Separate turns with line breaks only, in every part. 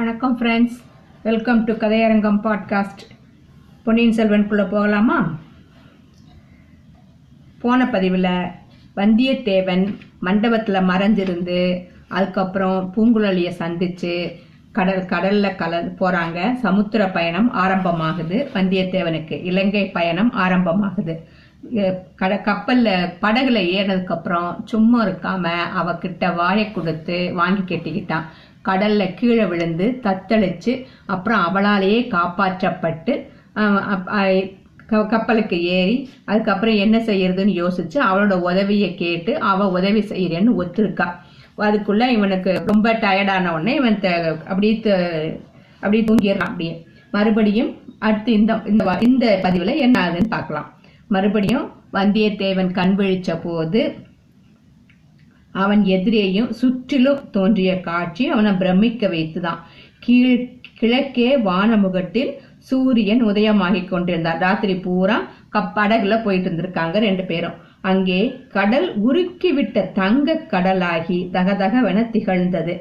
வணக்கம் friends welcome to கதையரங்கம் podcast பொன்னியின் செல்வனுக்குள்ளே போகலாமா போன பதிவில் வந்தியத்தேவன் மண்டபத்தில் மறைஞ்சிருந்து அதுக்கப்புறம் பூங்குழலியை சந்தித்து கடல் கடலில் கல போகிறாங்க சமுத்திர பயணம் ஆரம்பமாகுது வந்தியத்தேவனுக்கு இலங்கை பயணம் ஆரம்பமாகுது கட கப்பலில் படகுல ஏறினதுக்கப்புறம் சும்மா இருக்காமல் அவகிட்ட வாயை கொடுத்து வாங்கி கட்டிக்கிட்டான் கடல்ல கீழே விழுந்து தத்தளிச்சு அப்புறம் அவளாலேயே காப்பாற்றப்பட்டு கப்பலுக்கு ஏறி அதுக்கப்புறம் என்ன செய்யறதுன்னு யோசிச்சு அவளோட உதவியை கேட்டு அவ உதவி செய்யறேன்னு ஒத்துருக்கா அதுக்குள்ள இவனுக்கு ரொம்ப டயர்டான உடனே இவன் அப்படியே அப்படியே தூங்கிடுறான் அப்படியே மறுபடியும் அடுத்து இந்த இந்த பதிவுல என்ன ஆகுதுன்னு பார்க்கலாம் மறுபடியும் வந்தியத்தேவன் கண் விழிச்ச போது அவன் எதிரேயும் சுற்றிலும் தோன்றிய காட்சி அவனை பிரமிக்க வைத்துதான் கீழ் கிழக்கே வானமுகத்தில் சூரியன் உதயமாகி கொண்டிருந்தார் ராத்திரி பூரா கப்படகுல போயிட்டு இருந்திருக்காங்க ரெண்டு பேரும் அங்கே கடல் உருக்கிவிட்ட தங்க கடலாகி தகதகவென திகழ்ந்தது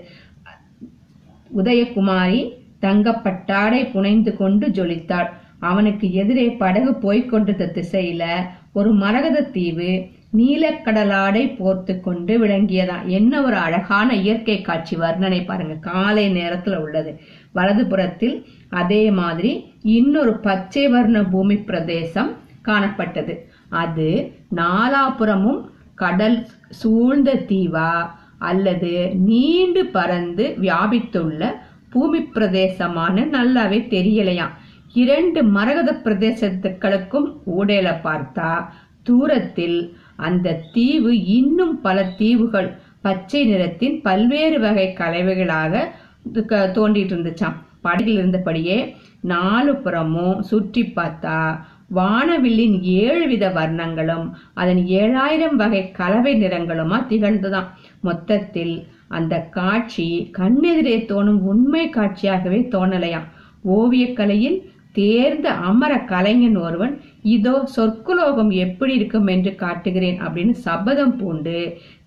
உதயகுமாரி தங்கப்பட்டாடை புனைந்து கொண்டு ஜொலித்தாள் அவனுக்கு எதிரே படகு போய்கொண்டிருந்த திசையில ஒரு மரகத தீவு நீலக்கடலாடை போர்த்து கொண்டு விளங்கியதான் என்ன ஒரு அழகான இயற்கை காட்சி வர்ணனை பாருங்க காலை நேரத்துல உள்ளது வலது புறத்தில் அதே மாதிரி இன்னொரு பச்சை வர்ண பூமி பிரதேசம் காணப்பட்டது அது நாலாபுறமும் கடல் சூழ்ந்த தீவா அல்லது நீண்டு பறந்து வியாபித்துள்ள பூமி பிரதேசமான நல்லாவே தெரியலையாம் இரண்டு மரகத பிரதேசத்துக்களுக்கும் ஊடையில பார்த்தா தூரத்தில் அந்த தீவு இன்னும் பல தீவுகள் பச்சை நிறத்தின் பல்வேறு வகை கலவைகளாக தோண்டிட்டு இருந்துச்சான் படகில் இருந்தபடியே நாலு புறமும் சுற்றி பார்த்தா வானவில்லின் ஏழு வித வர்ணங்களும் அதன் ஏழாயிரம் வகை கலவை நிறங்களுமா திகழ்ந்துதான் மொத்தத்தில் அந்த காட்சி கண்ணெதிரே தோணும் உண்மை காட்சியாகவே தோணலையாம் ஓவியக்கலையில் தேர்ந்த அமர கலைஞன் ஒருவன் இதோ சொற்குலோகம் எப்படி இருக்கும் என்று காட்டுகிறேன் அப்படின்னு சபதம் பூண்டு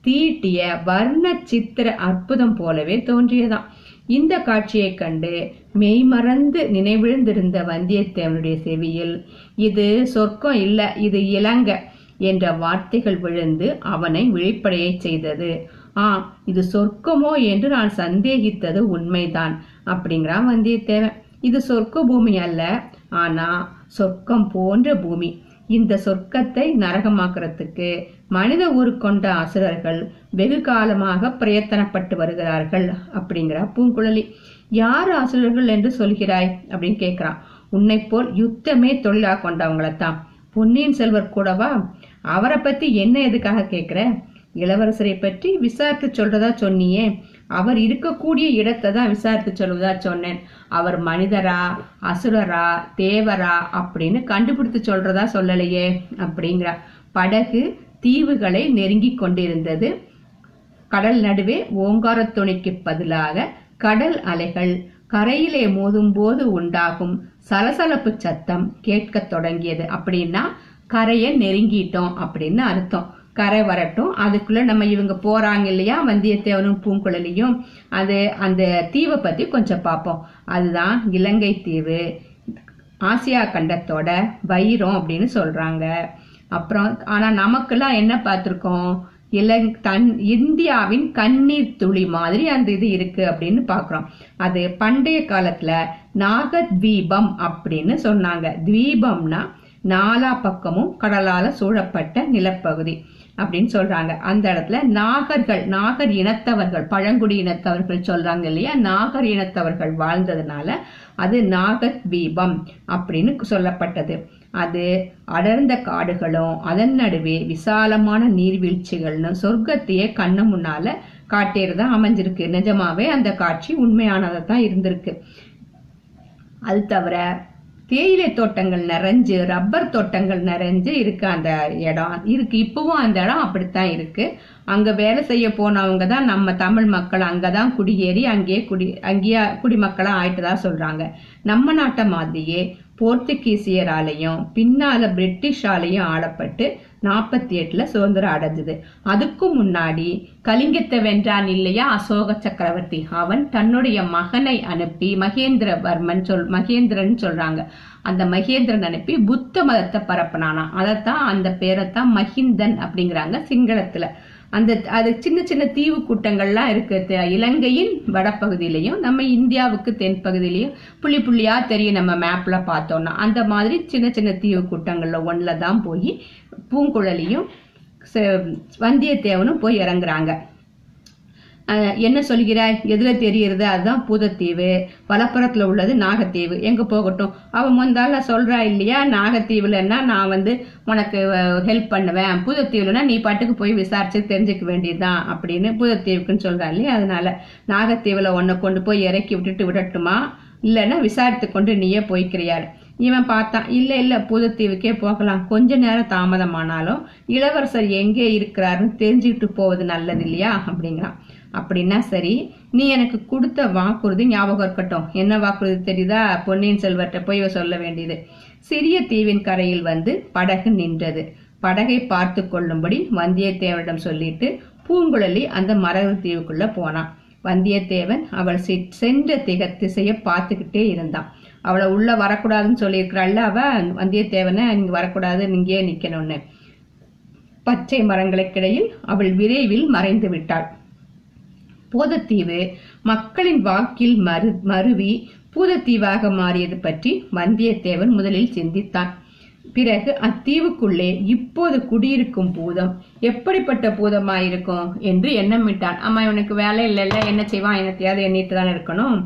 தீட்டிய வர்ண சித்திர அற்புதம் போலவே தோன்றியதாம் இந்த காட்சியை கண்டு மெய்மறந்து நினைவிழுந்திருந்த வந்தியத்தேவனுடைய செவியில் இது சொர்க்கம் இல்ல இது இலங்க என்ற வார்த்தைகள் விழுந்து அவனை விழிப்படைய செய்தது ஆ இது சொர்க்கமோ என்று நான் சந்தேகித்தது உண்மைதான் அப்படிங்கிறான் வந்தியத்தேவன் இது சொர்க்க பூமி அல்ல ஆனா சொர்க்கம் போன்ற பூமி இந்த சொர்க்கத்தை நரகமாக்குறதுக்கு மனித ஊரு கொண்ட அசுரர்கள் வெகு காலமாக பிரயத்தனப்பட்டு வருகிறார்கள் அப்படிங்கிறா பூங்குழலி யார் அசுரர்கள் என்று சொல்கிறாய் அப்படின்னு கேட்கிறான் உன்னை போல் யுத்தமே தொழிலாக கொண்டவங்களைத்தான் பொன்னியின் செல்வர் கூடவா அவரை பத்தி என்ன எதுக்காக கேட்கிற இளவரசரை பற்றி விசாரித்து சொல்றதா சொன்னியே அவர் இருக்கக்கூடிய இடத்தை தான் விசாரித்து சொல்வதா சொன்னேன் அவர் மனிதரா அசுரரா தேவரா அப்படின்னு கண்டுபிடித்து சொல்றதா சொல்லலையே அப்படிங்கிற படகு தீவுகளை நெருங்கி கொண்டிருந்தது கடல் நடுவே ஓங்காரத் துணிக்கு பதிலாக கடல் அலைகள் கரையிலே மோதும் போது உண்டாகும் சலசலப்பு சத்தம் கேட்க தொடங்கியது அப்படின்னா கரையை நெருங்கிட்டோம் அப்படின்னு அர்த்தம் கரை வரட்டும் அதுக்குள்ள நம்ம இவங்க போறாங்க இல்லையா வந்தியத்தேவனும் பூங்குழலியும் அது அந்த தீவை பத்தி கொஞ்சம் பார்ப்போம் அதுதான் இலங்கை தீவு ஆசியா கண்டத்தோட வைரம் அப்படின்னு சொல்றாங்க அப்புறம் ஆனா நமக்கெல்லாம் என்ன பார்த்திருக்கோம் இலங் தன் இந்தியாவின் கண்ணீர் துளி மாதிரி அந்த இது இருக்கு அப்படின்னு பாக்குறோம் அது பண்டைய காலத்துல நாக தீபம் அப்படின்னு சொன்னாங்க தீபம்னா நாலா பக்கமும் கடலால சூழப்பட்ட நிலப்பகுதி அப்படின்னு சொல்றாங்க அந்த இடத்துல நாகர்கள் நாகர் இனத்தவர்கள் பழங்குடி இனத்தவர்கள் சொல்றாங்க இல்லையா நாகர் இனத்தவர்கள் வாழ்ந்ததுனால அது தீபம் அப்படின்னு சொல்லப்பட்டது அது அடர்ந்த காடுகளும் அதன் நடுவே விசாலமான நீர்வீழ்ச்சிகள்னு சொர்க்கத்தையே கண்ணு முன்னால காட்டேறதா அமைஞ்சிருக்கு நிஜமாவே அந்த காட்சி உண்மையானதான் இருந்திருக்கு அது தவிர தேயிலை தோட்டங்கள் நிறைஞ்சு ரப்பர் தோட்டங்கள் நிறைஞ்சு இருக்கு அந்த இடம் இருக்கு இப்பவும் அந்த இடம் அப்படித்தான் இருக்கு அங்க வேலை செய்ய போனவங்க தான் நம்ம தமிழ் மக்கள் அங்கதான் குடியேறி அங்கேயே குடி அங்கேயே குடிமக்களா ஆயிட்டுதான் சொல்றாங்க நம்ம நாட்டை மாதிரியே போர்த்துகீசியராலையும் பின்னால பிரிட்டிஷாலையும் ஆளப்பட்டு நாற்பத்தி எட்டுல சுதந்திரம் அடைஞ்சது அதுக்கும் முன்னாடி கலிங்கத்தை வென்றான் இல்லையா அசோக சக்கரவர்த்தி அவன் தன்னுடைய மகனை அனுப்பி மகேந்திரவர்மன் சொல் மகேந்திரன் சொல்றாங்க அந்த மகேந்திரன் அனுப்பி புத்த மதத்தை பரப்பினானா அதைத்தான் அந்த பேரைத்தான் மஹிந்தன் அப்படிங்கிறாங்க சிங்களத்துல அந்த அது சின்ன சின்ன தீவு கூட்டங்கள்லாம் இருக்கு இலங்கையின் வடப்பகுதியிலையும் நம்ம இந்தியாவுக்கு தென்பகுதியிலையும் புள்ளி புள்ளியா தெரியும் நம்ம மேப்ல பார்த்தோம்னா அந்த மாதிரி சின்ன சின்ன தீவு கூட்டங்கள்ல ஒன்றில் தான் போய் பூங்குழலியும் வந்தியத்தேவனும் போய் இறங்குறாங்க என்ன சொல்கிறாய் எதில் தெரியறது அதுதான் பூதத்தீவு வலப்புறத்தில் உள்ளது நாகத்தீவு எங்கே போகட்டும் அவன் முந்தால சொல்கிறா இல்லையா நாகத்தீவுலன்னா நான் வந்து உனக்கு ஹெல்ப் பண்ணுவேன் பூதத்தீவுலன்னா நீ பாட்டுக்கு போய் விசாரிச்சு தெரிஞ்சுக்க வேண்டியதுதான் அப்படின்னு பூதத்தீவுக்குன்னு சொல்கிறா இல்லையா அதனால நாகத்தீவில் உன்னை கொண்டு போய் இறக்கி விட்டுட்டு விடட்டுமா இல்லைன்னா விசாரித்து கொண்டு நீயே போய்க்கிறியாரு இவன் பார்த்தான் இல்லை இல்லை பூதத்தீவுக்கே போகலாம் கொஞ்ச நேரம் தாமதமானாலும் இளவரசர் எங்கே இருக்கிறாருன்னு தெரிஞ்சுக்கிட்டு போவது நல்லது இல்லையா அப்படிங்கிறான் அப்படின்னா சரி நீ எனக்கு கொடுத்த வாக்குறுதி ஞாபகம் இருக்கட்டும் என்ன வாக்குறுதி தெரியுதா பொன்னியின் செல்வர்கிட்ட போய் சொல்ல வேண்டியது சிறிய தீவின் கரையில் வந்து படகு நின்றது படகை பார்த்து கொள்ளும்படி வந்தியத்தேவனிடம் சொல்லிட்டு பூங்குழலி அந்த மரகு தீவுக்குள்ள போனான் வந்தியத்தேவன் அவள் சென்ற திக திசையை பார்த்துக்கிட்டே இருந்தான் அவளை உள்ள வரக்கூடாதுன்னு சொல்லியிருக்கிறாள் அவ வந்தியத்தேவனை நீங்க வரக்கூடாது நீங்கே நிக்கணும்னு பச்சை மரங்களுக்கிடையில் அவள் விரைவில் மறைந்து விட்டாள் பூதத்தீவு மக்களின் வாக்கில் மறு மருவி பூதத்தீவாக மாறியது பற்றி வந்தியத்தேவன் முதலில் சிந்தித்தான் பிறகு அத்தீவுக்குள்ளே இப்போது குடியிருக்கும் பூதம் எப்படிப்பட்ட பூதமாயிருக்கும் என்று எண்ணமிட்டான் அம்மா இவனுக்கு வேலை இல்லைல்ல என்ன செய்வான் என்னத்தையாவது எண்ணிட்டு தான் இருக்கணும்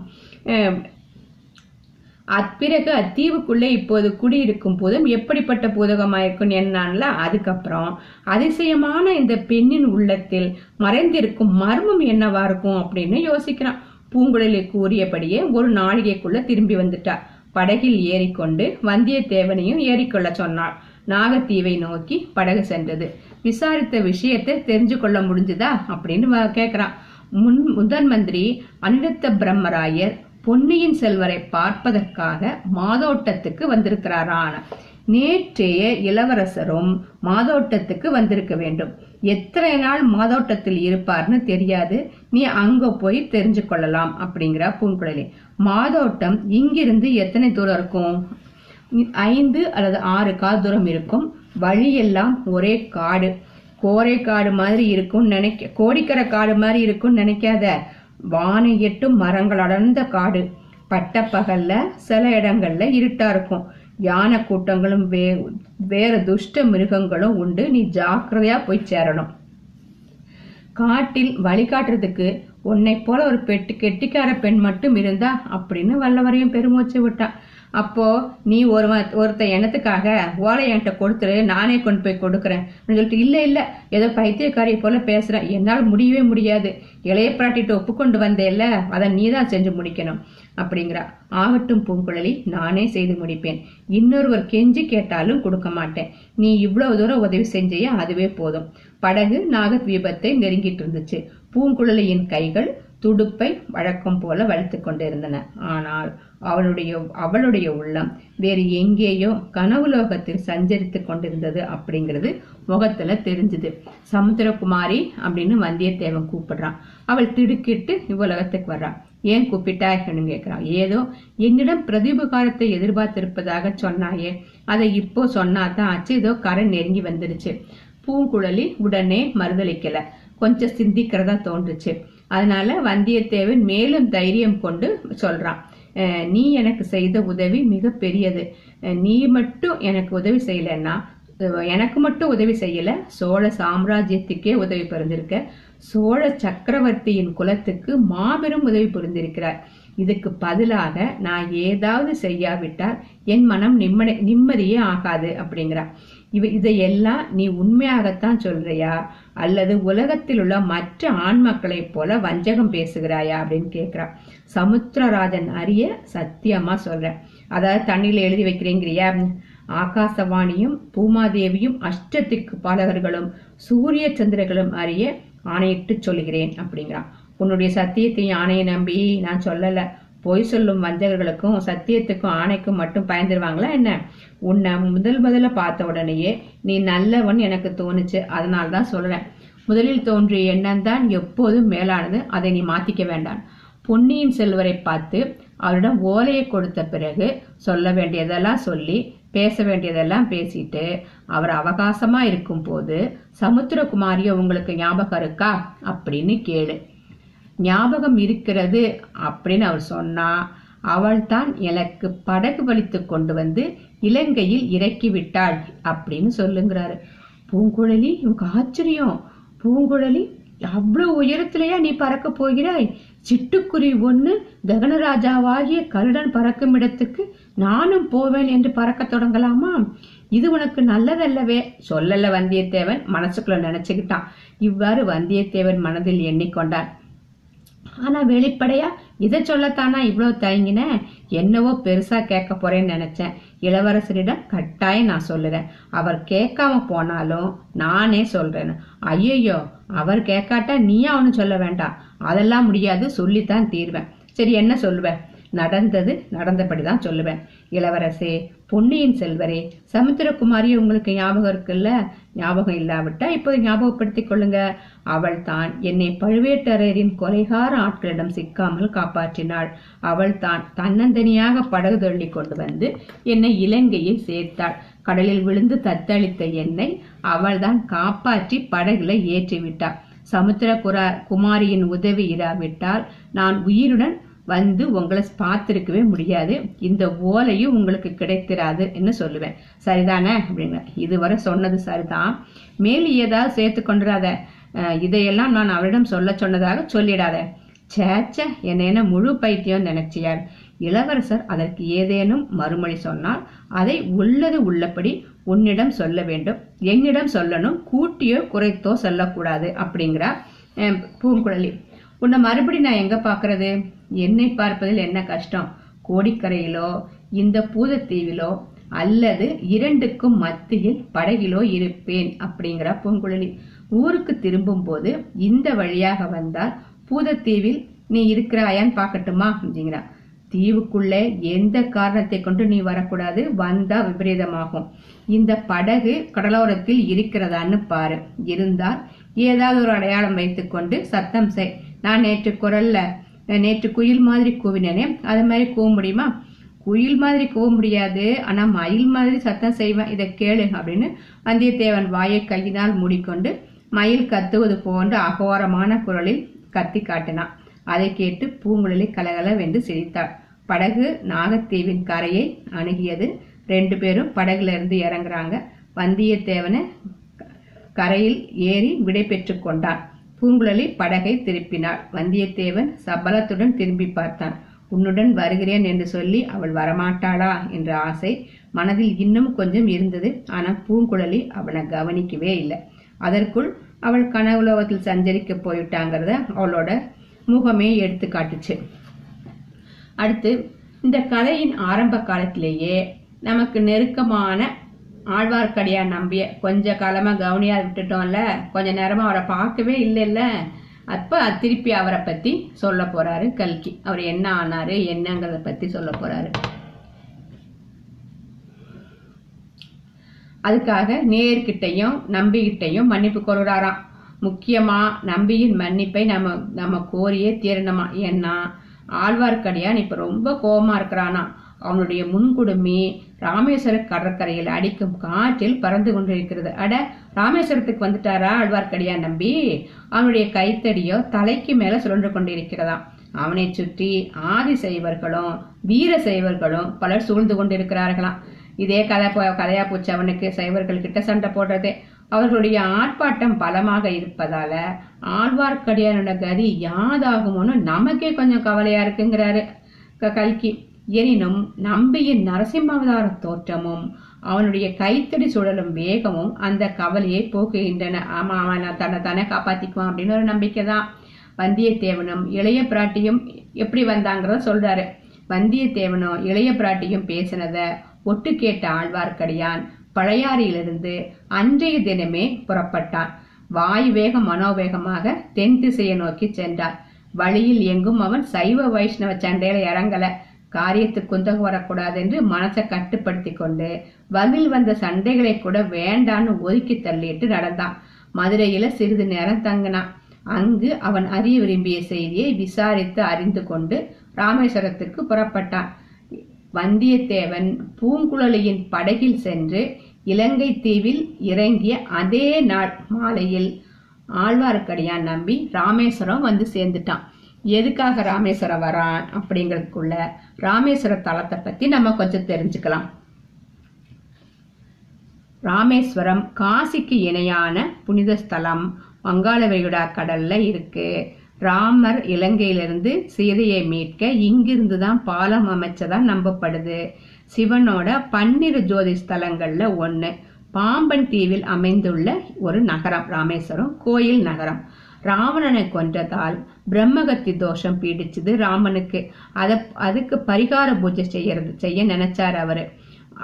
அப்பிறகு அத்தீவுக்குள்ளே இப்போது குடியிருக்கும் போதும் எப்படிப்பட்ட பூதகமாயிருக்கும் என்னான்ல அதுக்கப்புறம் அதிசயமான இந்த பெண்ணின் உள்ளத்தில் மறைந்திருக்கும் மர்மம் என்னவா இருக்கும் அப்படின்னு யோசிக்கிறான் பூங்குழலி கூறியபடியே ஒரு நாளிகைக்குள்ள திரும்பி வந்துட்டா படகில் ஏறிக்கொண்டு வந்தியத்தேவனையும் ஏறிக்கொள்ள சொன்னாள் நாகத்தீவை நோக்கி படகு சென்றது விசாரித்த விஷயத்தை தெரிஞ்சு கொள்ள முடிஞ்சுதா அப்படின்னு கேட்குறான் முன் முதன் மந்திரி அனிருத்த பிரம்மராயர் பொன்னியின் செல்வரை பார்ப்பதற்காக மாதோட்டத்துக்கு வந்திருக்கிறாரான நேற்றைய இளவரசரும் மாதோட்டத்துக்கு வந்திருக்க வேண்டும் எத்தனை நாள் மாதோட்டத்தில் இருப்பார்னு தெரியாது நீ அங்க போய் தெரிஞ்சு கொள்ளலாம் அப்படிங்கிற பூங்குழலி மாதோட்டம் இங்கிருந்து எத்தனை தூரம் இருக்கும் ஐந்து அல்லது ஆறு கால் தூரம் இருக்கும் வழியெல்லாம் ஒரே காடு கோரை காடு மாதிரி இருக்கும்னு நினைக்க கோடிக்கரை காடு மாதிரி இருக்கும்னு நினைக்காத வானு எட்டும் மரங்கள் அடர்ந்த காடு பட்டப்பகல்ல சில இடங்கள்ல இருட்டா இருக்கும் யானை கூட்டங்களும் வே வேற துஷ்ட மிருகங்களும் உண்டு நீ ஜாக்கிரதையா போய் சேரணும் காட்டில் வழிகாட்டுறதுக்கு உன்னை போல ஒரு பெட்டு கெட்டிக்கார பெண் மட்டும் இருந்தா அப்படின்னு வல்லவரையும் பெருமூச்சு விட்டான் அப்போ நீ ஒருவன் ஒருத்த எண்ணத்துக்காக ஓலை என்கிட்ட கொடுத்துரு நானே கொண்டு போய் கொடுக்குறேன் அப்படின்னு சொல்லிட்டு இல்லை இல்லை ஏதோ பைத்தியக்காரி போல பேசுறேன் என்னால் முடியவே முடியாது இளைய பிராட்டிட்டு ஒப்புக்கொண்டு வந்தேல்ல அதை நீ தான் செஞ்சு முடிக்கணும் அப்படிங்கிறா ஆகட்டும் பூங்குழலி நானே செய்து முடிப்பேன் இன்னொருவர் கெஞ்சி கேட்டாலும் கொடுக்க மாட்டேன் நீ இவ்வளவு தூரம் உதவி செஞ்சியா அதுவே போதும் படகு நாகத்வீபத்தை தீபத்தை நெருங்கிட்டு இருந்துச்சு பூங்குழலியின் கைகள் துடுப்பை வழக்கம் போல வலித்து கொண்டிருந்தன ஆனால் அவளுடைய அவளுடைய உள்ளம் வேறு எங்கேயோ கனவுலோகத்தில் சஞ்சரித்து கொண்டிருந்தது அப்படிங்கிறது முகத்துல தெரிஞ்சுது சமுத்திரகுமாரி அப்படின்னு வந்தியத்தேவன் கூப்பிடுறான் அவள் திடுக்கிட்டு இவ்வுலகத்துக்கு வர்றான் ஏன் கூப்பிட்டா என்னன்னு கேட்கிறான் ஏதோ என்னிடம் பிரதிபகாரத்தை எதிர்பார்த்திருப்பதாக சொன்னாயே அதை இப்போ தான் ஆச்சு ஏதோ கரை நெருங்கி வந்துடுச்சு பூங்குழலி உடனே மறுதளிக்கல கொஞ்சம் சிந்திக்கிறதா தோன்றுச்சு அதனால வந்தியத்தேவன் மேலும் தைரியம் கொண்டு சொல்றான் நீ எனக்கு செய்த உதவி மிக பெரியது நீ மட்டும் எனக்கு உதவி செய்யலன்னா எனக்கு மட்டும் உதவி செய்யல சோழ சாம்ராஜ்யத்துக்கே உதவி புரிந்திருக்க சோழ சக்கரவர்த்தியின் குலத்துக்கு மாபெரும் உதவி புரிந்திருக்கிறார் இதுக்கு பதிலாக நான் ஏதாவது செய்யாவிட்டால் என் மனம் நிம்மதி நிம்மதியே ஆகாது அப்படிங்கிறார் இவ இதையெல்லாம் நீ உண்மையாகத்தான் சொல்றியா அல்லது உலகத்தில் உள்ள மற்ற ஆண்மக்களைப் போல வஞ்சகம் பேசுகிறாயா அப்படின்னு கேட்கிறா சமுத்திரராஜன் அறிய சத்தியமா சொல்ற அதாவது தண்ணியில எழுதி வைக்கிறேங்கிறியா ஆகாசவாணியும் பூமாதேவியும் அஷ்டத்திற்கு பாலகர்களும் சூரிய சந்திரர்களும் அறிய ஆணையிட்டு சொல்கிறேன் அப்படிங்கிறான் உன்னுடைய சத்தியத்தை ஆணையை நம்பி நான் சொல்லலை பொய் சொல்லும் வஞ்சகர்களுக்கும் சத்தியத்துக்கும் ஆணைக்கும் மட்டும் பயந்துருவாங்களா என்ன உன்னை முதல் முதல்ல பார்த்த உடனேயே நீ நல்லவன் எனக்கு தோணுச்சு அதனால தான் சொல்றேன் முதலில் தோன்றிய எண்ணம் தான் எப்போதும் மேலானது அதை நீ மாத்திக்க வேண்டாம் பொன்னியின் செல்வரை பார்த்து அவரிடம் ஓலையை கொடுத்த பிறகு சொல்ல வேண்டியதெல்லாம் சொல்லி பேச வேண்டியதெல்லாம் பேசிட்டு அவர் அவகாசமா இருக்கும் போது சமுத்திரகுமாரியோ உங்களுக்கு ஞாபகம் இருக்கா அப்படின்னு கேளு ஞாபகம் இருக்கிறது அப்படின்னு அவர் சொன்னா அவள்தான் எனக்கு படகு வலித்து கொண்டு வந்து இலங்கையில் இறக்கி விட்டாள் அப்படின்னு சொல்லுங்கிறாரு பூங்குழலி இவங்க ஆச்சரியம் பூங்குழலி அவ்வளவு உயரத்திலேயா நீ பறக்க போகிறாய் சிட்டுக்குருவி ஒன்று ககனராஜாவாகிய கருடன் பறக்கும் இடத்துக்கு நானும் போவேன் என்று பறக்க தொடங்கலாமா இது உனக்கு நல்லதல்லவே சொல்லல வந்தியத்தேவன் மனசுக்குள்ள நினைச்சுக்கிட்டான் இவ்வாறு வந்தியத்தேவன் மனதில் எண்ணிக்கொண்டான் ஆனா வெளிப்படையா இதை சொல்லத்தானா இவ்வளவு தயங்கின என்னவோ பெருசா கேட்க போறேன்னு நினைச்சேன் இளவரசரிடம் கட்டாயம் நான் சொல்லுறேன் அவர் கேட்காம போனாலும் நானே சொல்றேன்னு ஐயோ அவர் கேட்காட்டா நீயா ஒன்னும் சொல்ல வேண்டாம் அதெல்லாம் முடியாது சொல்லித்தான் தீர்வேன் சரி என்ன சொல்லுவேன் நடந்தது நடந்தபடிதான் சொல்லுவேன் இளவரசே பொன்னியின் செல்வரே சமுத்திரகுமாரி உங்களுக்கு ஞாபகம் இருக்குல்ல ஞாபகம் இல்லாவிட்டா இப்போது ஞாபகப்படுத்திக் கொள்ளுங்க அவள் தான் என்னை பழுவேட்டரையரின் கொலைகார ஆட்களிடம் சிக்காமல் காப்பாற்றினாள் அவள் தான் தன்னந்தனியாக படகு தள்ளி கொண்டு வந்து என்னை இலங்கையில் சேர்த்தாள் கடலில் விழுந்து தத்தளித்த என்னை அவள்தான் காப்பாற்றி படகுல ஏற்றிவிட்டாள் சமுத்திர குமாரியின் உதவி இராவிட்டால் நான் உயிருடன் வந்து உங்களை பார்த்துருக்கவே முடியாது இந்த ஓலையும் உங்களுக்கு கிடைத்திராதுன்னு சொல்லுவேன் சரிதானே அப்படிங்க இதுவரை சொன்னது சரிதான் மேலும் ஏதாவது சேர்த்து கொண்டுறாத இதையெல்லாம் நான் அவரிடம் சொல்ல சொன்னதாக சொல்லிடாத சேச்ச என்னென்ன முழு பைத்தியம் நினைச்சியார் இளவரசர் அதற்கு ஏதேனும் மறுமொழி சொன்னால் அதை உள்ளது உள்ளபடி உன்னிடம் சொல்ல வேண்டும் என்னிடம் சொல்லணும் கூட்டியோ குறைத்தோ சொல்லக்கூடாது அப்படிங்கிறார் பூங்குழலி உன்னை மறுபடி நான் எங்க பார்க்கறது என்னை பார்ப்பதில் என்ன கஷ்டம் கோடிக்கரையிலோ இந்த பூதத்தீவிலோ அல்லது இரண்டுக்கும் மத்தியில் படகிலோ இருப்பேன் அப்படிங்கிறா பூங்குழலி ஊருக்கு திரும்பும் போது இந்த வழியாக வந்தால் பூதத்தீவில் நீ இருக்கிறாயான்னு பார்க்கட்டுமா அப்படிங்கிறா தீவுக்குள்ளே எந்த காரணத்தை கொண்டு நீ வரக்கூடாது வந்தா விபரீதமாகும் இந்த படகு கடலோரத்தில் இருக்கிறதான்னு பாரு இருந்தால் ஏதாவது ஒரு அடையாளம் வைத்துக்கொண்டு சத்தம் செய் நான் நேற்று குரல்ல நேற்று குயில் மாதிரி கூவினேனே அது மாதிரி கூவ முடியுமா குயில் மாதிரி கூவ முடியாது ஆனால் மயில் மாதிரி சத்தம் செய்வேன் இதை கேளு அப்படின்னு வந்தியத்தேவன் வாயை கையினால் மூடிக்கொண்டு மயில் கத்துவது போன்ற அகோரமான குரலில் கத்தி காட்டினான் அதை கேட்டு பூங்குழலி வென்று சிரித்தாள் படகு நாகத்தீவின் கரையை அணுகியது ரெண்டு பேரும் படகுல இருந்து இறங்குறாங்க வந்தியத்தேவனை கரையில் ஏறி விடை பெற்று கொண்டான் பூங்குழலி படகை திருப்பினாள் வந்தியத்தேவன் சபலத்துடன் திரும்பி பார்த்தான் உன்னுடன் வருகிறேன் என்று சொல்லி அவள் வரமாட்டாளா என்ற ஆசை மனதில் இன்னும் கொஞ்சம் இருந்தது ஆனால் பூங்குழலி அவனை கவனிக்கவே இல்லை அதற்குள் அவள் கனவுலோகத்தில் சஞ்சரிக்க போயிட்டாங்கிறத அவளோட முகமே எடுத்து காட்டுச்சு அடுத்து இந்த கதையின் ஆரம்ப காலத்திலேயே நமக்கு நெருக்கமான ஆழ்வார்க்கடியா நம்பிய கொஞ்ச காலமா கவனியா விட்டுட்டோம்ல கொஞ்ச நேரமா அவரை பார்க்கவே இல்லைல்ல அப்ப திருப்பி அவரை பத்தி சொல்ல போறாரு கல்கி அவர் என்ன ஆனாரு என்னங்கிறத பத்தி சொல்ல போறாரு அதுக்காக நேர்கிட்டையும் நம்பிக்கிட்டையும் மன்னிப்பு கோருறாராம் முக்கியமா நம்பியின் மன்னிப்பை நம்ம நம்ம கோரியே தீரணுமா ஏன்னா ஆழ்வார்க்கடியான் இப்ப ரொம்ப கோபமா இருக்கிறானா அவனுடைய முன்குடுமே ராமேஸ்வர கடற்கரையில் அடிக்கும் காற்றில் பறந்து கொண்டிருக்கிறது அட ராமேஸ்வரத்துக்கு வந்துட்டாரா அழ்வார்க்கடியா நம்பி அவனுடைய கைத்தடியோ தலைக்கு மேல சுழன்று கொண்டிருக்கிறதாம் அவனை சுற்றி ஆதி செய்வர்களும் வீர செய்வர்களும் பலர் சூழ்ந்து கொண்டிருக்கிறார்களாம் இதே கதை கதையா போச்சு அவனுக்கு சைவர்கள் கிட்ட சண்டை போடுறதே அவர்களுடைய ஆர்ப்பாட்டம் பலமாக இருப்பதால ஆழ்வார்க்கடியானோட கதி யாதாகுமோன்னு நமக்கே கொஞ்சம் கவலையா இருக்குங்கிறாரு கல்கி எனினும் நம்பியின் நரசிம்மாவதார தோற்றமும் அவனுடைய கைத்தடி சுழலும் வேகமும் அந்த கவலையை போக்குகின்றன ஆமா அவன் தன்னை தானே காப்பாத்திக்குவான் அப்படின்னு ஒரு நம்பிக்கை தான் வந்தியத்தேவனும் இளைய பிராட்டியும் எப்படி வந்தாங்கிறத சொல்றாரு வந்தியத்தேவனும் இளைய பிராட்டியும் பேசினத ஒட்டு கேட்ட ஆழ்வார்க்கடியான் பழையாறியிலிருந்து அன்றைய தினமே புறப்பட்டான் வாயு வேக மனோவேகமாக தென் திசையை நோக்கி சென்றான் வழியில் எங்கும் அவன் சைவ வைஷ்ணவ சண்டையில இறங்கலை காரியத்துக்கு குந்தகம் வரக்கூடாது என்று மனசை கட்டுப்படுத்தி கொண்டு வகில் வந்த சண்டைகளை கூட வேண்டான்னு ஒதுக்கி தள்ளிட்டு நடந்தான் மதுரையில சிறிது நேரம் தங்கினான் அங்கு அவன் அறிய விரும்பிய செய்தியை விசாரித்து அறிந்து கொண்டு ராமேஸ்வரத்துக்கு புறப்பட்டான் வந்தியத்தேவன் பூங்குழலியின் படகில் சென்று இலங்கை தீவில் இறங்கிய அதே நாள் மாலையில் ஆழ்வார்க்கடியான் நம்பி ராமேஸ்வரம் வந்து சேர்ந்துட்டான் எதுக்காக ராமேஸ்வரம் வரான் அப்படிங்கிறதுக்குள்ள ராமேஸ்வர தலத்தை பத்தி நம்ம கொஞ்சம் தெரிஞ்சுக்கலாம் ராமேஸ்வரம் காசிக்கு இணையான புனித ஸ்தலம் வங்காள விகுடா கடல்ல இருக்கு ராமர் இலங்கையிலிருந்து சீதையை மீட்க இங்கிருந்து தான் பாலம் அமைச்சதா நம்பப்படுது சிவனோட பன்னிரு ஜோதி ஸ்தலங்கள்ல ஒன்று பாம்பன் தீவில் அமைந்துள்ள ஒரு நகரம் ராமேஸ்வரம் கோயில் நகரம் ராவணனை கொன்றதால் பிரம்மகத்தி தோஷம் பீடிச்சது ராமனுக்கு அத அதுக்கு பரிகார பூஜை செய்யறது செய்ய நினைச்சார் அவரு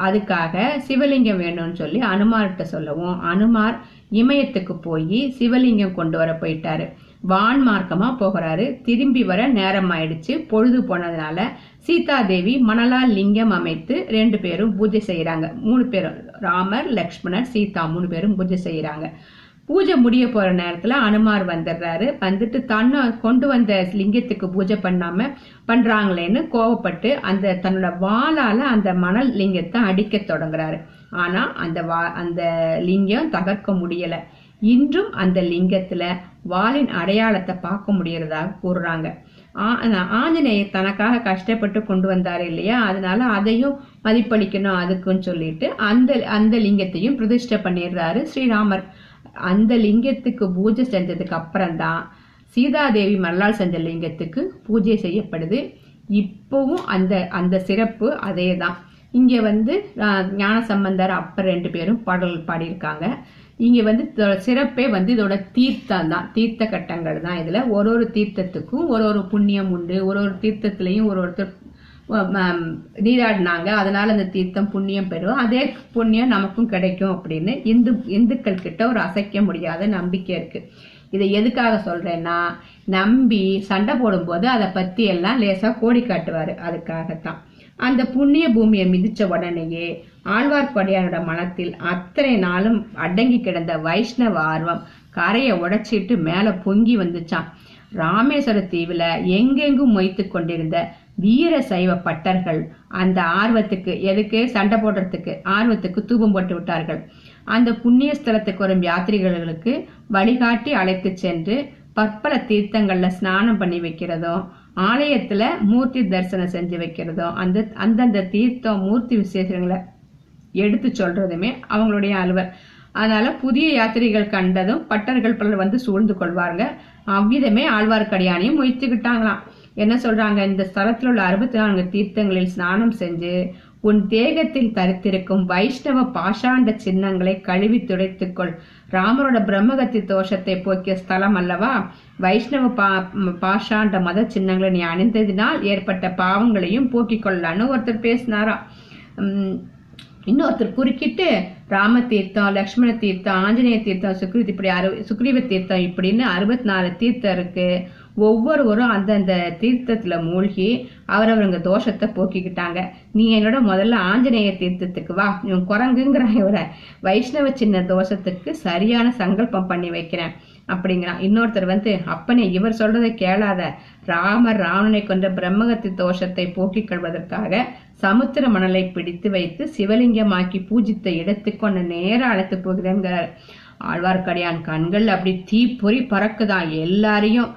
அதுக்காக சிவலிங்கம் வேணும்னு சொல்லி அனுமார்கிட்ட சொல்லவும் அனுமார் இமயத்துக்கு போய் சிவலிங்கம் கொண்டு வர போயிட்டாரு வான் மார்க்கமா போகிறாரு திரும்பி வர நேரம் ஆயிடுச்சு பொழுது போனதுனால சீதாதேவி மணலால் லிங்கம் அமைத்து ரெண்டு பேரும் பூஜை செய்யறாங்க மூணு பேரும் ராமர் லக்ஷ்மணர் சீதா மூணு பேரும் பூஜை செய்யறாங்க பூஜை முடிய போற நேரத்துல அனுமார் வந்துடுறாரு வந்துட்டு தன்னை கொண்டு வந்த லிங்கத்துக்கு பூஜை பண்ணாம பண்றாங்களேன்னு கோவப்பட்டு அந்த தன்னோட வாளால அந்த மணல் லிங்கத்தை அடிக்க தொடங்குறாரு ஆனா அந்த வா அந்த லிங்கம் தகர்க்க முடியல இன்றும் அந்த லிங்கத்துல வாளின் அடையாளத்தை பார்க்க முடியறதாக கூறுறாங்க ஆஞ்சநேயர் தனக்காக கஷ்டப்பட்டு கொண்டு வந்தாரு இல்லையா அதனால அதையும் மதிப்பளிக்கணும் அதுக்குன்னு சொல்லிட்டு அந்த அந்த லிங்கத்தையும் பிரதிஷ்டை பண்ணிடுறாரு ஸ்ரீராமர் அந்த லிங்கத்துக்கு பூஜை செஞ்சதுக்கு அப்புறம்தான் சீதாதேவி மல்லால் செஞ்ச லிங்கத்துக்கு பூஜை செய்யப்படுது இப்போவும் அந்த அந்த சிறப்பு அதே தான் இங்கே வந்து ஞான சம்பந்தர் அப்பர் ரெண்டு பேரும் பாடல் பாடியிருக்காங்க இங்கே வந்து சிறப்பே வந்து இதோட தீர்த்தம் தான் தீர்த்த கட்டங்கள் தான் இதில் ஒரு ஒரு தீர்த்தத்துக்கும் ஒரு ஒரு புண்ணியம் உண்டு ஒரு ஒரு தீர்த்தத்துலேயும் ஒரு ஒருத்தர் நீராடினாங்க அதனால அந்த தீர்த்தம் புண்ணியம் பெறும் அதே புண்ணியம் நமக்கும் கிடைக்கும் அப்படின்னு இந்து இந்துக்கள் கிட்ட ஒரு அசைக்க முடியாத நம்பிக்கை இருக்கு இதை எதுக்காக சொல்றேன்னா நம்பி சண்டை போடும்போது அதை பத்தி எல்லாம் லேசா கோடி காட்டுவாரு அதுக்காகத்தான் அந்த புண்ணிய பூமியை மிதிச்ச உடனேயே ஆழ்வார்க்கடியாரோட மனத்தில் அத்தனை நாளும் அடங்கி கிடந்த வைஷ்ணவ ஆர்வம் கரையை உடைச்சிட்டு மேல பொங்கி வந்துச்சான் ராமேஸ்வர தீவுல எங்கெங்கும் மொய்த்து கொண்டிருந்த வீர சைவ பட்டர்கள் அந்த ஆர்வத்துக்கு எதுக்கு சண்டை போடுறதுக்கு ஆர்வத்துக்கு தூபம் போட்டு விட்டார்கள் அந்த புண்ணிய ஸ்தலத்துக்கு வரும் யாத்திரிகர்களுக்கு வழிகாட்டி அழைத்து சென்று பற்பல தீர்த்தங்கள்ல ஸ்நானம் பண்ணி வைக்கிறதும் ஆலயத்துல மூர்த்தி தரிசனம் செஞ்சு வைக்கிறதும் அந்த அந்தந்த தீர்த்தம் மூர்த்தி விசேஷங்களை எடுத்து சொல்றதுமே அவங்களுடைய அலுவல் அதனால புதிய யாத்திரைகள் கண்டதும் பட்டர்கள் பலர் வந்து சூழ்ந்து கொள்வார்கள் அவ்விதமே ஆழ்வார்க்கடியானையும் முயற்சிக்கிட்டாங்களாம் என்ன சொல்றாங்க இந்த ஸ்தலத்தில் உள்ள அறுபத்தி நான்கு தீர்த்தங்களில் ஸ்நானம் செஞ்சு உன் தேகத்தில் தரித்திருக்கும் வைஷ்ணவ பாஷாண்ட சின்னங்களை கழுவி துடைத்துக்கொள் ராமரோட பிரம்மகத்தி தோஷத்தை போக்கிய ஸ்தலம் அல்லவா வைஷ்ணவ பா பாஷாண்ட மத சின்னங்களை நீ அணிந்ததினால் ஏற்பட்ட பாவங்களையும் போக்கிக் கொள்ளலான்னு ஒருத்தர் பேசினாரா இன்னொருத்தர் குறுக்கிட்டு ராம தீர்த்தம் லக்ஷ்மண தீர்த்தம் ஆஞ்சநேய தீர்த்தம் சுக்ரீ இப்படி அறு சுக்ரீவ தீர்த்தம் இப்படின்னு அறுபத்தி நாலு தீர்த்தம் இருக்கு ஒவ்வொருவரும் அந்தந்த தீர்த்தத்துல மூழ்கி அவரவருங்க தோஷத்தை போக்கிக்கிட்டாங்க நீ என்னோட முதல்ல ஆஞ்சநேய தீர்த்தத்துக்கு வா இவன் குரங்குங்கிற இவர வைஷ்ணவ சின்ன தோஷத்துக்கு சரியான சங்கல்பம் பண்ணி வைக்கிறேன் அப்படிங்கிறான் இன்னொருத்தர் வந்து அப்பனே இவர் சொல்றதை கேளாத ராமர் ராவணனை கொண்ட பிரம்மகத்தி தோஷத்தை போக்கிக் கொள்வதற்காக சமுத்திர மணலை பிடித்து வைத்து சிவலிங்கமாக்கி பூஜித்த இடத்துக்கு நேரம் அழைத்து போகிறேங்கிறார் ஆழ்வார்க்கடியான் கண்கள் அப்படி தீ பொறி பறக்குதான் எல்லாரையும்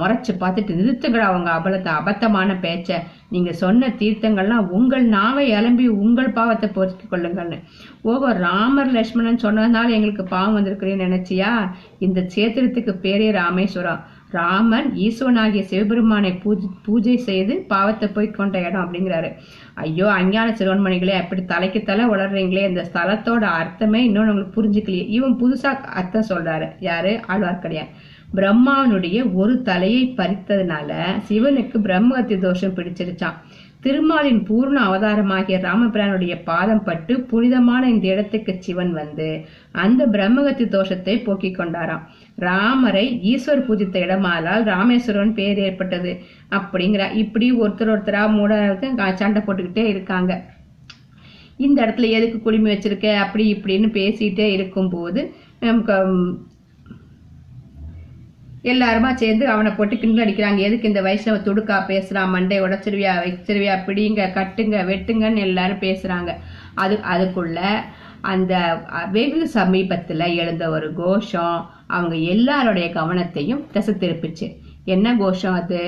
முறைச்சு பார்த்துட்டு நிறுத்துகிற அவங்க அபலத்தை அபத்தமான பேச்ச நீங்க சொன்ன தீர்த்தங்கள்லாம் உங்கள் நாவை அலம்பி உங்கள் பாவத்தை பொறுத்து கொள்ளுங்கள்னு ஓகோ ராமர் லட்சுமணன் சொன்னதுனால எங்களுக்கு பாவம் வந்திருக்கிறேன்னு நினைச்சியா இந்த சேத்திரத்துக்கு பேரே ராமேஸ்வரம் ராமன் ஈஸ்வனாகிய சிவபெருமானை பூஜை பூஜை செய்து பாவத்தை போய் கொண்ட இடம் அப்படிங்கிறாரு ஐயோ அஞ்ஞான சிறுவன்மணிகளே அப்படி தலைக்கு தலை உளர்றீங்களே இந்த ஸ்தலத்தோட அர்த்தமே இன்னொன்று உங்களுக்கு புரிஞ்சுக்கலையே இவன் புதுசாக அர்த்தம் சொல்றாரு யாரு ஆழ்வார்க்கடியான் பிரம்மாவனுடைய ஒரு தலையை பறித்ததுனால சிவனுக்கு பிரம்மகத்தி தோஷம் பிடிச்சிருச்சான் திருமாலின் பூர்ண அவதாரமாகிய ராமபிரானுடைய பாதம் பட்டு புனிதமான இந்த இடத்துக்கு சிவன் வந்து அந்த பிரம்மகத்தி தோஷத்தை போக்கிக் கொண்டாராம் ராமரை ஈஸ்வர் பூஜித்த இடமானால் ராமேஸ்வரன் பேர் ஏற்பட்டது அப்படிங்கிற இப்படி ஒருத்தர் ஒருத்தரா மூட சண்டை போட்டுக்கிட்டே இருக்காங்க இந்த இடத்துல எதுக்கு குடிமை வச்சிருக்க அப்படி இப்படின்னு பேசிட்டே இருக்கும்போது எல்லாருமா சேர்ந்து அவனை போட்டு கிண்டல் அடிக்கிறாங்க எதுக்கு இந்த வயசுல துடுக்கா பேசுறான் மண்டை உடச்சிருவியா வச்சிருவியா பிடிங்க கட்டுங்க வெட்டுங்கன்னு எல்லாரும் பேசுறாங்க அது அதுக்குள்ள அந்த வெகு சமீபத்தில் எழுந்த ஒரு கோஷம் அவங்க எல்லாருடைய கவனத்தையும் திசை திருப்பிச்சு என்ன கோஷம் அது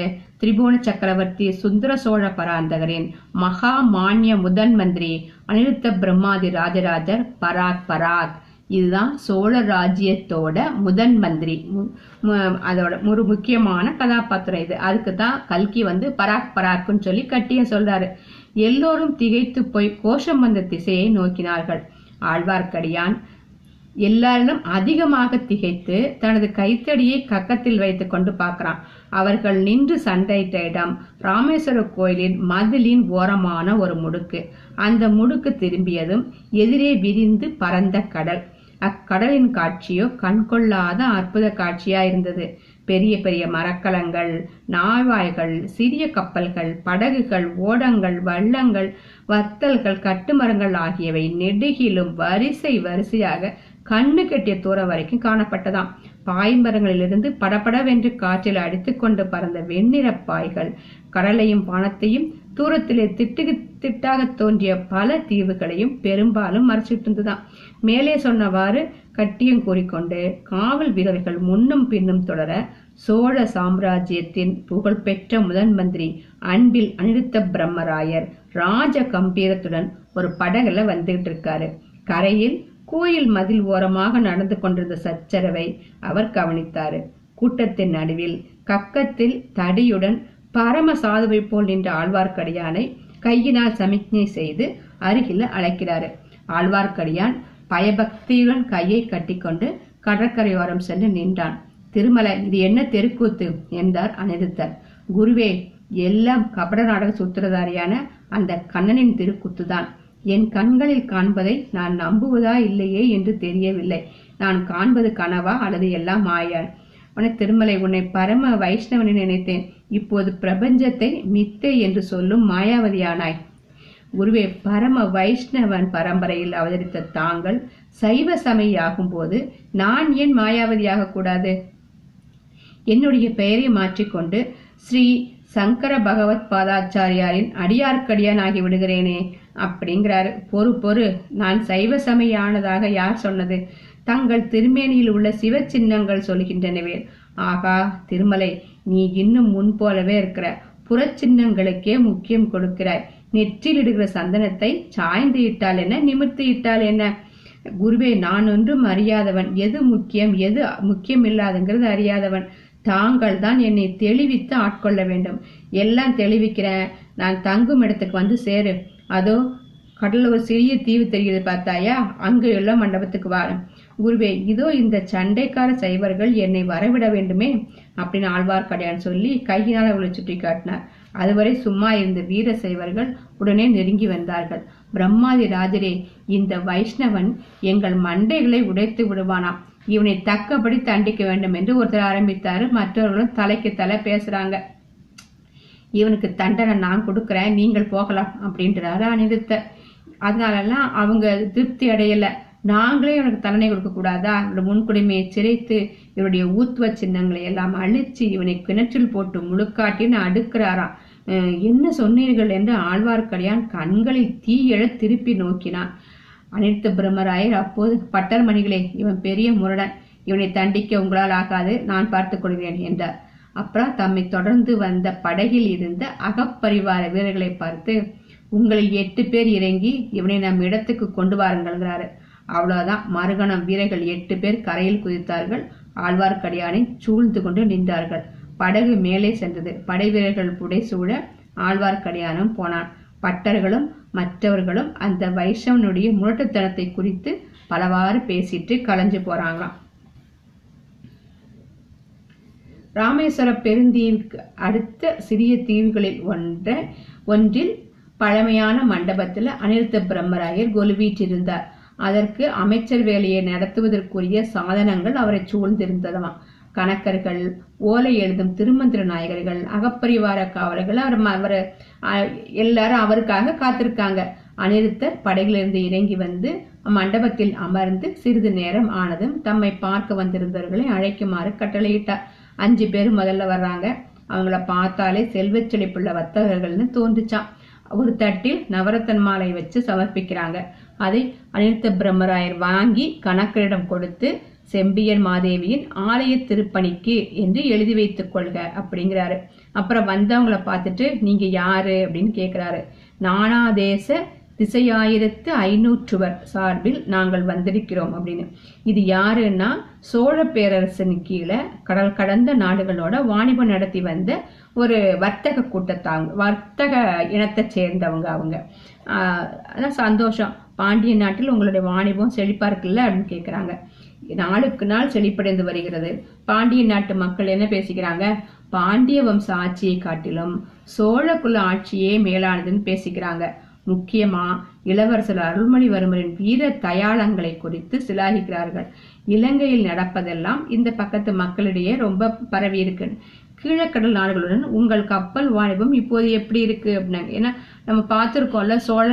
திரிபுவன சக்கரவர்த்தி சுந்தர சோழ பராந்தகரின் மகா மானிய முதன் மந்திரி அனிருத்த பிரம்மாதி ராஜராஜர் பராக் பராக் இதுதான் சோழ ராஜ்யத்தோட முதன் மந்திரி அதோட ஒரு முக்கியமான கதாபாத்திரம் இது அதுக்கு தான் கல்கி வந்து பராக் பராக்குன்னு சொல்லி கட்டிய சொல்றாரு எல்லோரும் திகைத்து போய் கோஷம் வந்த திசையை நோக்கினார்கள் ஆழ்வார்க்கடியான் எல்லாரிடம் அதிகமாக திகைத்து தனது கைத்தடியை கக்கத்தில் வைத்து கொண்டு பார்க்கிறான் அவர்கள் நின்று சண்டையிட்ட இடம் ராமேஸ்வர கோயிலின் மதிலின் ஓரமான ஒரு முடுக்கு அந்த முடுக்கு திரும்பியதும் எதிரே விரிந்து பறந்த கடல் அக்கடலின் காட்சியோ கண்கொள்ளாத அற்புத காட்சியா இருந்தது பெரிய பெரிய மரக்கலங்கள் நாழ்வாய்கள் சிறிய கப்பல்கள் படகுகள் ஓடங்கள் வள்ளங்கள் வத்தல்கள் கட்டுமரங்கள் ஆகியவை நெடுகிலும் வரிசை வரிசையாக கண்ணு கெட்டிய தூரம் வரைக்கும் காணப்பட்டதாம் பாய்மரங்களிலிருந்து படபடவென்று காற்றில் அடித்துக்கொண்டு பறந்த வெண்ணிற பாய்கள் கடலையும் பானத்தையும் தூரத்திலே திட்டு திட்டாக தோன்றிய பல தீவுகளையும் பெரும்பாலும் மறைச்சிட்டு மேலே சொன்னவாறு கட்டியம் கூறிக்கொண்டு காவல் வீரர்கள் முன்னும் பின்னும் தொடர சோழ சாம்ராஜ்யத்தின் புகழ்பெற்ற முதன் மந்திரி அன்பில் அனிருத்த பிரம்மராயர் ராஜ கம்பீரத்துடன் ஒரு படகுல வந்துகிட்டு இருக்காரு கரையில் கோயில் மதில் ஓரமாக நடந்து கொண்டிருந்த சச்சரவை அவர் கவனித்தார் கூட்டத்தின் நடுவில் கக்கத்தில் தடியுடன் பரம சாதுவை போல் நின்ற ஆழ்வார்க்கடியானை கையினால் சமிக்ஞை செய்து அருகில் அழைக்கிறாரு ஆழ்வார்க்கடியான் பயபக்தியுடன் கையை கட்டிக்கொண்டு கடற்கரையோரம் சென்று நின்றான் திருமலை இது என்ன தெருக்கூத்து என்றார் அனிருத்தர் குருவே எல்லாம் கபட நாடக சூத்திரதாரியான அந்த கண்ணனின் திருக்குத்துதான் என் கண்களில் காண்பதை நான் நம்புவதா இல்லையே என்று தெரியவில்லை நான் காண்பது கனவா அல்லது எல்லாம் மாயா உன திருமலை உன்னை பரம வைஷ்ணவனை நினைத்தேன் இப்போது பிரபஞ்சத்தை மித்தை என்று சொல்லும் மாயாவதியானாய் குருவே பரம வைஷ்ணவன் பரம்பரையில் அவதரித்த தாங்கள் சைவ சமையாகும் போது நான் ஏன் மாயாவதியாக கூடாது என்னுடைய பெயரை மாற்றிக்கொண்டு ஸ்ரீ சங்கர பகவத் பாதாச்சாரியாரின் அடியார்க்கடியான் விடுகிறேனே அப்படிங்கிறாரு பொறு பொறு நான் சைவ சமையானதாக யார் சொன்னது தங்கள் திருமேனியில் உள்ள சிவ சின்னங்கள் சொல்கின்றனவே ஆகா திருமலை நீ இன்னும் முன் போலவே இருக்கிற புறச்சின்னங்களுக்கே முக்கியம் கொடுக்கிறாய் நெற்றில் இடுகிற சந்தனத்தை சாய்ந்து இட்டால் என்ன நிமிர்த்து இட்டால் என்ன குருவே நான் ஒன்றும் அறியாதவன் எது முக்கியம் எது முக்கியம் இல்லாதுங்கிறது அறியாதவன் தாங்கள் தான் என்னை தெளிவித்து ஆட்கொள்ள வேண்டும் எல்லாம் தெளிவிக்கிறேன் நான் தங்கும் இடத்துக்கு வந்து சேரு அதோ கடல்ல ஒரு சிறிய தீவு தெரிகிறது பார்த்தாயா அங்கு எல்லாம் மண்டபத்துக்கு வார குருவே இதோ இந்த சண்டைக்கார சைவர்கள் என்னை வரவிட வேண்டுமே அப்படின்னு கடையான் சொல்லி கையினால் அவளை சுட்டி காட்டினார் அதுவரை சும்மா இருந்த வீர சைவர்கள் உடனே நெருங்கி வந்தார்கள் பிரம்மாதி ராஜரே இந்த வைஷ்ணவன் எங்கள் மண்டைகளை உடைத்து விடுவானாம் இவனை தக்கபடி தண்டிக்க வேண்டும் என்று ஒருத்தர் ஆரம்பித்தாரு மற்றவர்களும் தலைக்கு தலை பேசுறாங்க இவனுக்கு தண்டனை நான் கொடுக்குறேன் நீங்கள் போகலாம் அப்படின்றாரு அனிருத்த அதனாலலாம் அவங்க திருப்தி அடையலை நாங்களே இவனுக்கு தண்டனை கொடுக்கக்கூடாதா இவனோட முன்குடிமையை சிரைத்து இவருடைய ஊத்துவ சின்னங்களை எல்லாம் அழிச்சு இவனை கிணற்றில் போட்டு முழுக்காட்டின்னு அடுக்கிறாராம் என்ன சொன்னீர்கள் என்று ஆழ்வார்க்கடியான் கண்களை தீயழ திருப்பி நோக்கினான் அனிருத்த பிரம்மராயர் அப்போது பட்டர் மணிகளே இவன் பெரிய முரடன் இவனை தண்டிக்க உங்களால் ஆகாது நான் பார்த்துக் கொள்கிறேன் என்றார் அப்புறம் தம்மை தொடர்ந்து வந்த படகில் இருந்த அகப்பரிவார வீரர்களை பார்த்து உங்களில் எட்டு பேர் இறங்கி இவனை நம் இடத்துக்கு கொண்டு வாருங்கள்ங்கிறாரு அவ்வளவுதான் மறுகணம் வீரர்கள் எட்டு பேர் கரையில் குதித்தார்கள் ஆழ்வார்க்கடியானை சூழ்ந்து கொண்டு நின்றார்கள் படகு மேலே சென்றது படை வீரர்கள் புடை சூழ ஆழ்வார்க்கடியானும் போனான் பட்டர்களும் மற்றவர்களும் அந்த வைஷவனுடைய முரட்டுத்தனத்தை குறித்து பலவாறு பேசிட்டு களைஞ்சு போறாங்களாம் ராமேஸ்வர பெருந்தீவுக்கு அடுத்த சிறிய தீவுகளில் ஒன்ற ஒன்றில் பழமையான மண்டபத்தில் அனிருத்த பிரம்மராயர் கொலுவீற்றிருந்தார் அதற்கு அமைச்சர் வேலையை நடத்துவதற்குரிய சாதனங்கள் அவரை சூழ்ந்திருந்ததாம் கணக்கர்கள் ஓலை எழுதும் திருமந்திர நாயகர்கள் அகப்பரிவார காவலர்கள் அவர் அவர் எல்லாரும் அவருக்காக காத்திருக்காங்க அனிருத்தர் படையிலிருந்து இறங்கி வந்து மண்டபத்தில் அமர்ந்து சிறிது நேரம் ஆனதும் தம்மை பார்க்க வந்திருந்தவர்களை அழைக்குமாறு கட்டளையிட்டார் அஞ்சு பேர் முதல்ல வர்றாங்க அவங்கள பார்த்தாலே செல்வச்செழிப்புள்ள வர்த்தகர்கள்னு தோன்றுச்சான் ஒரு தட்டில் நவரத்தன் மாலை வச்சு சமர்ப்பிக்கிறாங்க அதை அனிருத்த பிரம்மராயர் வாங்கி கணக்கரிடம் கொடுத்து செம்பியன் மாதேவியின் ஆலய திருப்பணிக்கு என்று எழுதி வைத்துக் கொள்க அப்படிங்கிறாரு அப்புறம் வந்தவங்களை பார்த்துட்டு நீங்க யாரு அப்படின்னு கேட்கிறாரு நானா தேச திசையாயிரத்து ஐநூற்றுவர் சார்பில் நாங்கள் வந்திருக்கிறோம் அப்படின்னு இது யாருன்னா சோழ பேரரசன் கீழே கடல் கடந்த நாடுகளோட வாணிபம் நடத்தி வந்த ஒரு வர்த்தக கூட்டத்தாங்க வர்த்தக இனத்தை சேர்ந்தவங்க அவங்க அதான் சந்தோஷம் பாண்டிய நாட்டில் உங்களுடைய வாணிபம் செழிப்பா இருக்குல்ல அப்படின்னு கேட்குறாங்க நாளுக்கு நாள் செழிப்படைந்து வருகிறது பாண்டிய நாட்டு மக்கள் என்ன பேசிக்கிறாங்க பாண்டிய வம்ச ஆட்சியை காட்டிலும் சோழ குல ஆட்சியே மேலானதுன்னு பேசிக்கிறாங்க முக்கியமா இளவரசர் அருள்மொழிவர்மரின் வீர தயாளங்களை குறித்து சிலாகிக்கிறார்கள் இலங்கையில் நடப்பதெல்லாம் இந்த பக்கத்து மக்களிடையே ரொம்ப பரவி இருக்கு கீழக்கடல் நாடுகளுடன் உங்கள் கப்பல் வாணிபம் இப்போது எப்படி இருக்கு அப்படின்னாங்க ஏன்னா நம்ம பார்த்துருக்கோம்ல சோழ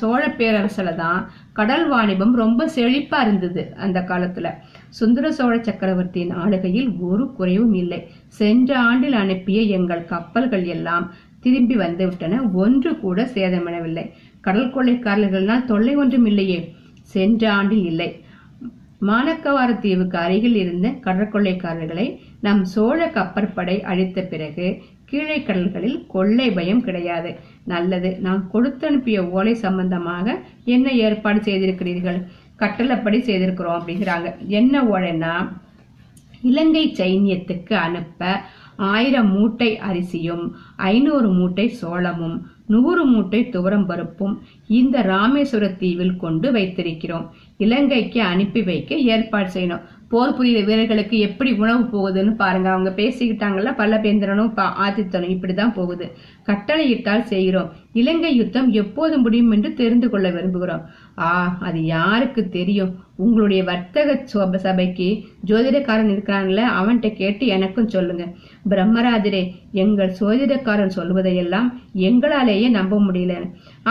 சோழ பேரரசுல தான் கடல் வாணிபம் ரொம்ப செழிப்பா இருந்தது அந்த காலத்துல சுந்தர சோழ சக்கரவர்த்தியின் ஆளுகையில் ஒரு குறைவும் இல்லை சென்ற ஆண்டில் அனுப்பிய எங்கள் கப்பல்கள் எல்லாம் திரும்பி வந்துவிட்டன ஒன்று கூட சேதமடவில்லை கடல் கொள்ளைக்காரர்களால் தொல்லை ஒன்றும் இல்லையே சென்ற ஆண்டில் இல்லை மானக்கவார தீவுக்கு அருகில் இருந்த கடற்கொள்ளைக்காரர்களை நம் சோழ கப்பற்படை அழித்த பிறகு கீழே கடல்களில் கொள்ளை பயம் கிடையாது நல்லது நான் அனுப்பிய ஓலை சம்பந்தமாக என்ன ஏற்பாடு செய்திருக்கிறீர்கள் கட்டளப்படி செய்திருக்கிறோம் அப்படிங்கிறாங்க என்ன ஓலைன்னா இலங்கை சைன்யத்துக்கு அனுப்ப ஆயிரம் மூட்டை அரிசியும் ஐநூறு மூட்டை சோளமும் நூறு மூட்டை துவரம் பருப்பும் இந்த ராமேஸ்வர தீவில் கொண்டு வைத்திருக்கிறோம் இலங்கைக்கு அனுப்பி வைக்க ஏற்பாடு செய்யணும் போர் புரிய வீரர்களுக்கு எப்படி உணவு போகுதுன்னு பாருங்க அவங்க பேசிக்கிட்டாங்கல்ல பல்லபேந்திரனும் ஆதித்தனும் இப்படிதான் போகுது கட்டளையிட்டால் செய்கிறோம் இலங்கை யுத்தம் எப்போது முடியும் என்று தெரிந்து கொள்ள விரும்புகிறோம் ஆ அது யாருக்கு தெரியும் உங்களுடைய வர்த்தக சோப சபைக்கு ஜோதிடக்காரன் இருக்கிறாங்களே அவன்கிட்ட கேட்டு எனக்கும் சொல்லுங்க பிரம்மராஜரே எங்கள் ஜோதிடக்காரன் சொல்வதையெல்லாம் எங்களாலேயே நம்ப முடியல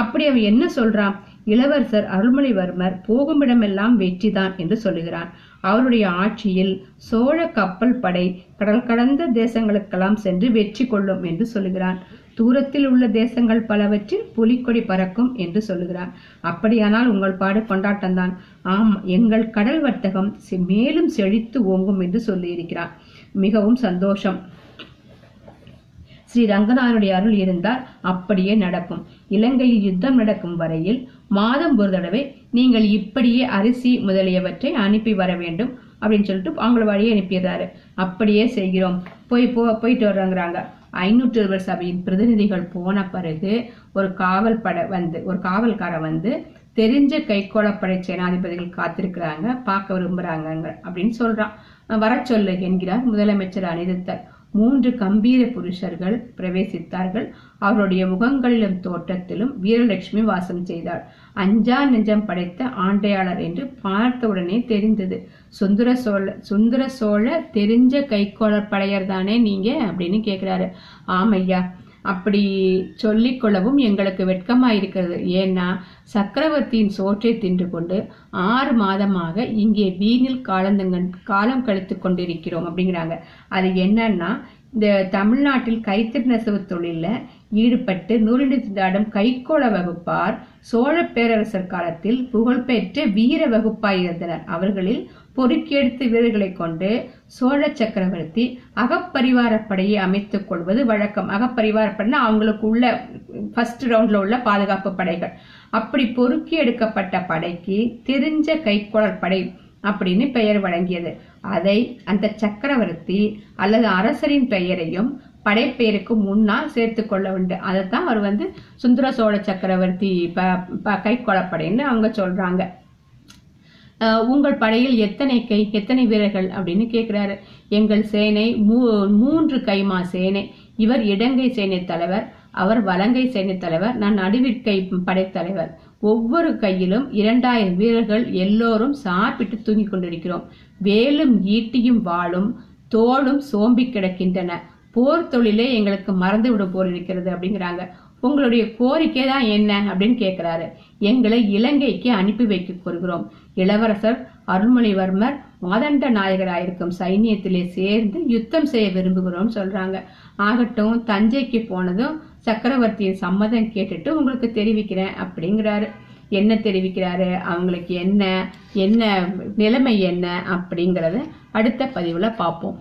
அப்படி அவன் என்ன சொல்றான் இளவரசர் அருள்மொழிவர்மர் போகுமிடமெல்லாம் வெற்றிதான் என்று சொல்லுகிறார் அவருடைய ஆட்சியில் சோழ கப்பல் படை கடல் கடந்த தேசங்களுக்கெல்லாம் சென்று வெற்றி கொள்ளும் என்று சொல்லுகிறார் தூரத்தில் உள்ள தேசங்கள் பலவற்றில் புலிக்கொடி பறக்கும் என்று சொல்லுகிறார் அப்படியானால் உங்கள் பாடு கொண்டாட்டம்தான் ஆம் எங்கள் கடல் வர்த்தகம் மேலும் செழித்து ஓங்கும் என்று சொல்லியிருக்கிறார் மிகவும் சந்தோஷம் ஸ்ரீ ரங்கநாதனுடைய அருள் இருந்தால் அப்படியே நடக்கும் இலங்கையில் யுத்தம் நடக்கும் வரையில் மாதம் ஒரு தடவை நீங்கள் இப்படியே அரிசி முதலியவற்றை அனுப்பி வர வேண்டும் அப்படின்னு சொல்லிட்டு அவங்கள அனுப்பிடுறாரு அப்படியே செய்கிறோம் போய் போ போயிட்டு ஐநூற்று ஐநூற்றொருவர் சபையின் பிரதிநிதிகள் போன பிறகு ஒரு காவல் படை வந்து ஒரு காவல்காரன் வந்து தெரிஞ்ச கைகோளப்படை சேனாதிபதிகள் காத்திருக்கிறாங்க பார்க்க விரும்புறாங்க அப்படின்னு சொல்றான் வர சொல்லு என்கிறார் முதலமைச்சர் அனிருத்தர் மூன்று கம்பீர புருஷர்கள் பிரவேசித்தார்கள் அவருடைய முகங்களிலும் தோற்றத்திலும் வீரலட்சுமி வாசம் செய்தாள் அஞ்சா நெஞ்சம் படைத்த ஆண்டையாளர் என்று பார்த்தவுடனே தெரிந்தது சுந்தர சோழ சுந்தர சோழ தெரிஞ்ச கைகோளர் படையர் தானே நீங்க அப்படின்னு கேட்கிறாரு ஆமையா அப்படி சொல்லிக்கொள்ளவும் எங்களுக்கு வெட்கமாயிருக்கிறது ஏன்னா சக்கரவர்த்தியின் சோற்றை தின்று கொண்டு ஆறு மாதமாக இங்கே வீணில் காலந்துங்க காலம் கழித்து கொண்டிருக்கிறோம் அப்படிங்கிறாங்க அது என்னன்னா இந்த தமிழ்நாட்டில் கைத்திரு நெசவு தொழில ஈடுபட்டு நூலிண்டு திண்டாடும் கைக்கோள வகுப்பார் சோழ பேரரசர் காலத்தில் புகழ்பெற்ற வீர வகுப்பாயிருந்தனர் அவர்களில் பொறுக்கெடுத்து வீரர்களைக் கொண்டு சோழ சக்கரவர்த்தி அகப்பரிவாரப்படையை அமைத்துக் கொள்வது வழக்கம் அகப்பரிவாரப்படைனா அவங்களுக்கு உள்ள ஃபர்ஸ்ட் ரவுண்ட்ல உள்ள பாதுகாப்பு படைகள் அப்படி பொறுக்கி எடுக்கப்பட்ட படைக்கு தெரிஞ்ச கைக்கோளர் படை அப்படின்னு பெயர் வழங்கியது அதை அந்த சக்கரவர்த்தி அல்லது அரசரின் பெயரையும் படைப்பெயருக்கு முன்னால் சேர்த்து கொள்ள உண்டு அதைத்தான் அவர் வந்து சுந்தர சோழ சக்கரவர்த்தி ப கைக்கோளப்படைன்னு அவங்க சொல்றாங்க உங்கள் படையில் எத்தனை கை எத்தனை வீரர்கள் அப்படின்னு கேட்கிறாரு எங்கள் சேனை மூ மூன்று கைமா சேனை இவர் இடங்கை சேனை தலைவர் அவர் வலங்கை சேனை தலைவர் நான் நடுவிற்கை படைத்தலைவர் ஒவ்வொரு கையிலும் இரண்டாயிரம் வீரர்கள் எல்லோரும் சாப்பிட்டு தூங்கிக் கொண்டிருக்கிறோம் வேலும் ஈட்டியும் வாளும் தோளும் சோம்பி கிடக்கின்றன போர் தொழிலே எங்களுக்கு மறந்து விட போர் இருக்கிறது அப்படிங்கிறாங்க உங்களுடைய கோரிக்கை தான் என்ன அப்படின்னு கேட்கிறாரு எங்களை இலங்கைக்கு அனுப்பி வைக்க கொள்கிறோம் இளவரசர் அருள்மொழிவர்மர் மாதண்ட நாயகராயிருக்கும் சைனியத்திலே சேர்ந்து யுத்தம் செய்ய விரும்புகிறோம் சொல்றாங்க ஆகட்டும் தஞ்சைக்கு போனதும் சக்கரவர்த்தியின் சம்மதம் கேட்டுட்டு உங்களுக்கு தெரிவிக்கிறேன் அப்படிங்கிறாரு என்ன தெரிவிக்கிறாரு அவங்களுக்கு என்ன என்ன நிலைமை என்ன அப்படிங்கிறத அடுத்த பதிவில் பார்ப்போம்